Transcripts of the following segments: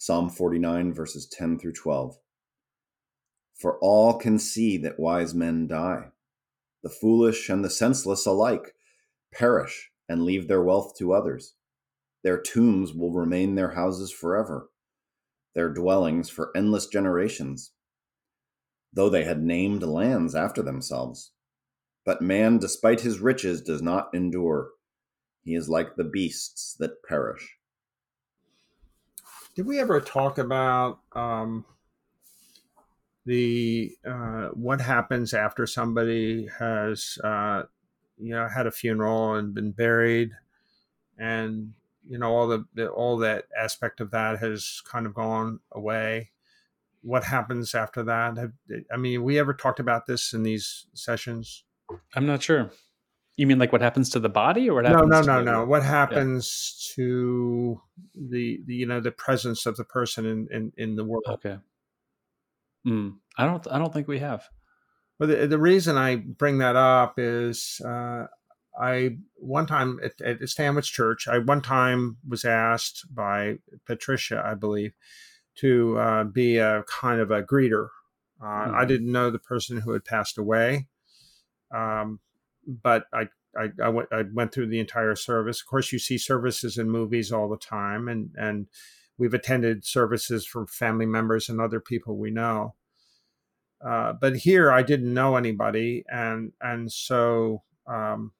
Psalm 49, verses 10 through 12. For all can see that wise men die. The foolish and the senseless alike perish and leave their wealth to others. Their tombs will remain their houses forever, their dwellings for endless generations, though they had named lands after themselves. But man, despite his riches, does not endure. He is like the beasts that perish. Did we ever talk about um, the uh, what happens after somebody has uh, you know had a funeral and been buried, and you know all the, the all that aspect of that has kind of gone away? What happens after that? Have, I mean, we ever talked about this in these sessions? I'm not sure. You mean like what happens to the body, or what happens? no, to no, the- no. What happens to the, the you know the presence of the person in in, in the world? Okay. Hmm. I don't. I don't think we have. Well, the, the reason I bring that up is uh, I one time at, at Stanwich Church, I one time was asked by Patricia, I believe, to uh, be a kind of a greeter. Uh, I Mhm. didn't know the person who had passed away, um, but I. I, I, went, I went through the entire service. Of course, you see services in movies all the time, and, and we've attended services from family members and other people we know. Uh, but here I didn't know anybody, and and so um,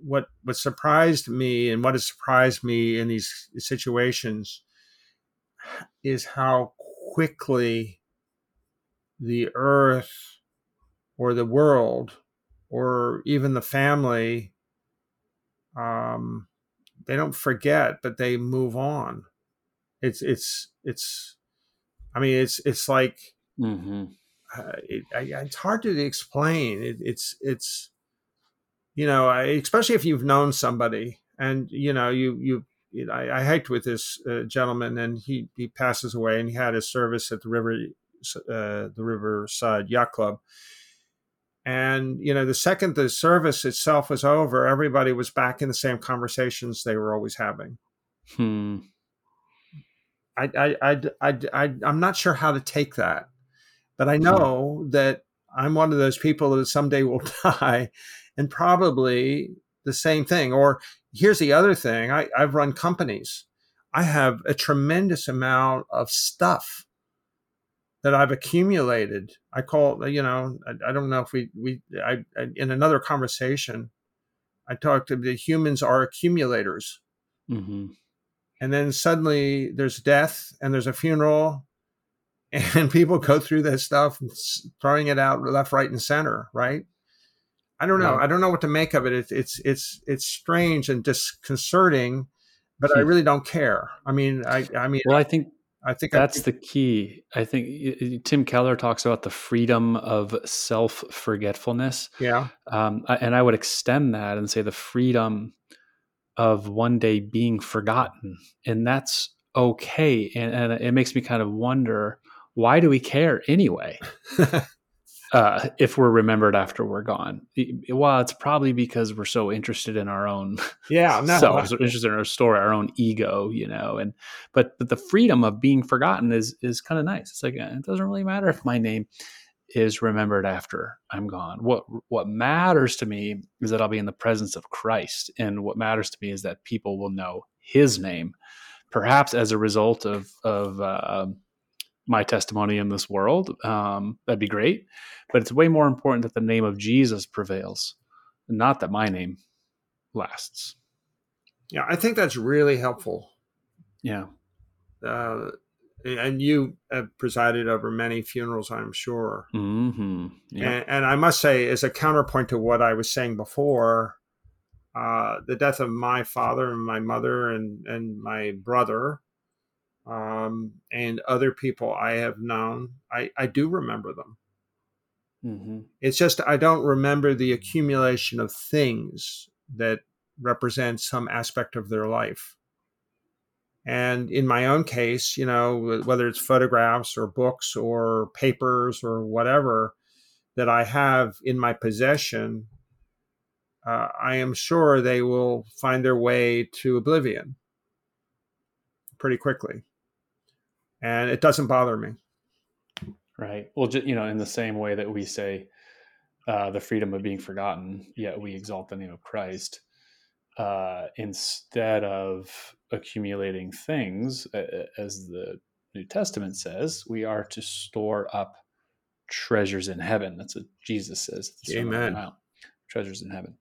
what what surprised me and what has surprised me in these situations is how quickly the earth or the world or even the family um, they don't forget but they move on it's it's it's i mean it's it's like hmm uh, it, I, it's hard to explain. It, it's it's you know, I, especially if you've known somebody, and you know, you you. you know, I, I hiked with this uh, gentleman, and he he passes away, and he had his service at the river, uh, the Riverside Yacht Club. And you know, the second the service itself was over, everybody was back in the same conversations they were always having. Hmm. I, I, I, I, I, I'm not sure how to take that, but I know that I'm one of those people that someday will die, and probably the same thing. Or here's the other thing: I, I've run companies. I have a tremendous amount of stuff that I've accumulated. I call, you know, I, I don't know if we we I, I in another conversation, I talked to the humans are accumulators hmm and then suddenly there's death and there's a funeral and people go through this stuff throwing it out left right and center right i don't know Right. i don't know what to make of it it's it's it's, it's strange and disconcerting but i Hmm. really don't care i mean i i mean Well, I think i think I that's the key. I think Tim Keller talks about the freedom of self forgetfulness. yeah Um, and I would extend that and say the freedom of one day being forgotten. And that's okay. And, and it makes me kind of wonder why do we care anyway? uh, if we're remembered after we're gone. Well, it's probably because we're so interested in our own yeah no selves, we're interested in our story, our own ego, you know. And but but the freedom of being forgotten is is kind of nice. It's like eh, it doesn't really matter if my name is remembered after I'm gone. What what matters to me is that I'll be in the presence of Christ, and what matters to me is that people will know His name, perhaps as a result of of uh, my testimony in this world. Um, that'd be great, but it's way more important that the name of Jesus prevails, not that my name lasts. yeah i think that's really helpful Yeah. uh, and you have presided over many funerals i'm sure hmm Yeah. And, and I must say, as a counterpoint to what I was saying before, uh, the death of my father and my mother and, and my brother um, and other people I have known, I, I do remember them. hmm It's just I don't remember the accumulation of things that represent some aspect of their life. And in my own case, you know, whether it's photographs or books or papers or whatever that I have in my possession, uh, I am sure they will find their way to oblivion pretty quickly. And it doesn't bother me. Right. Well, you know, in the same way that we say uh, the freedom of being forgotten, yet we exalt the name of Christ. Uh, instead of accumulating things, uh, as the New Testament says, we are to store up treasures in heaven. That's what Jesus says. Amen. Treasures in heaven.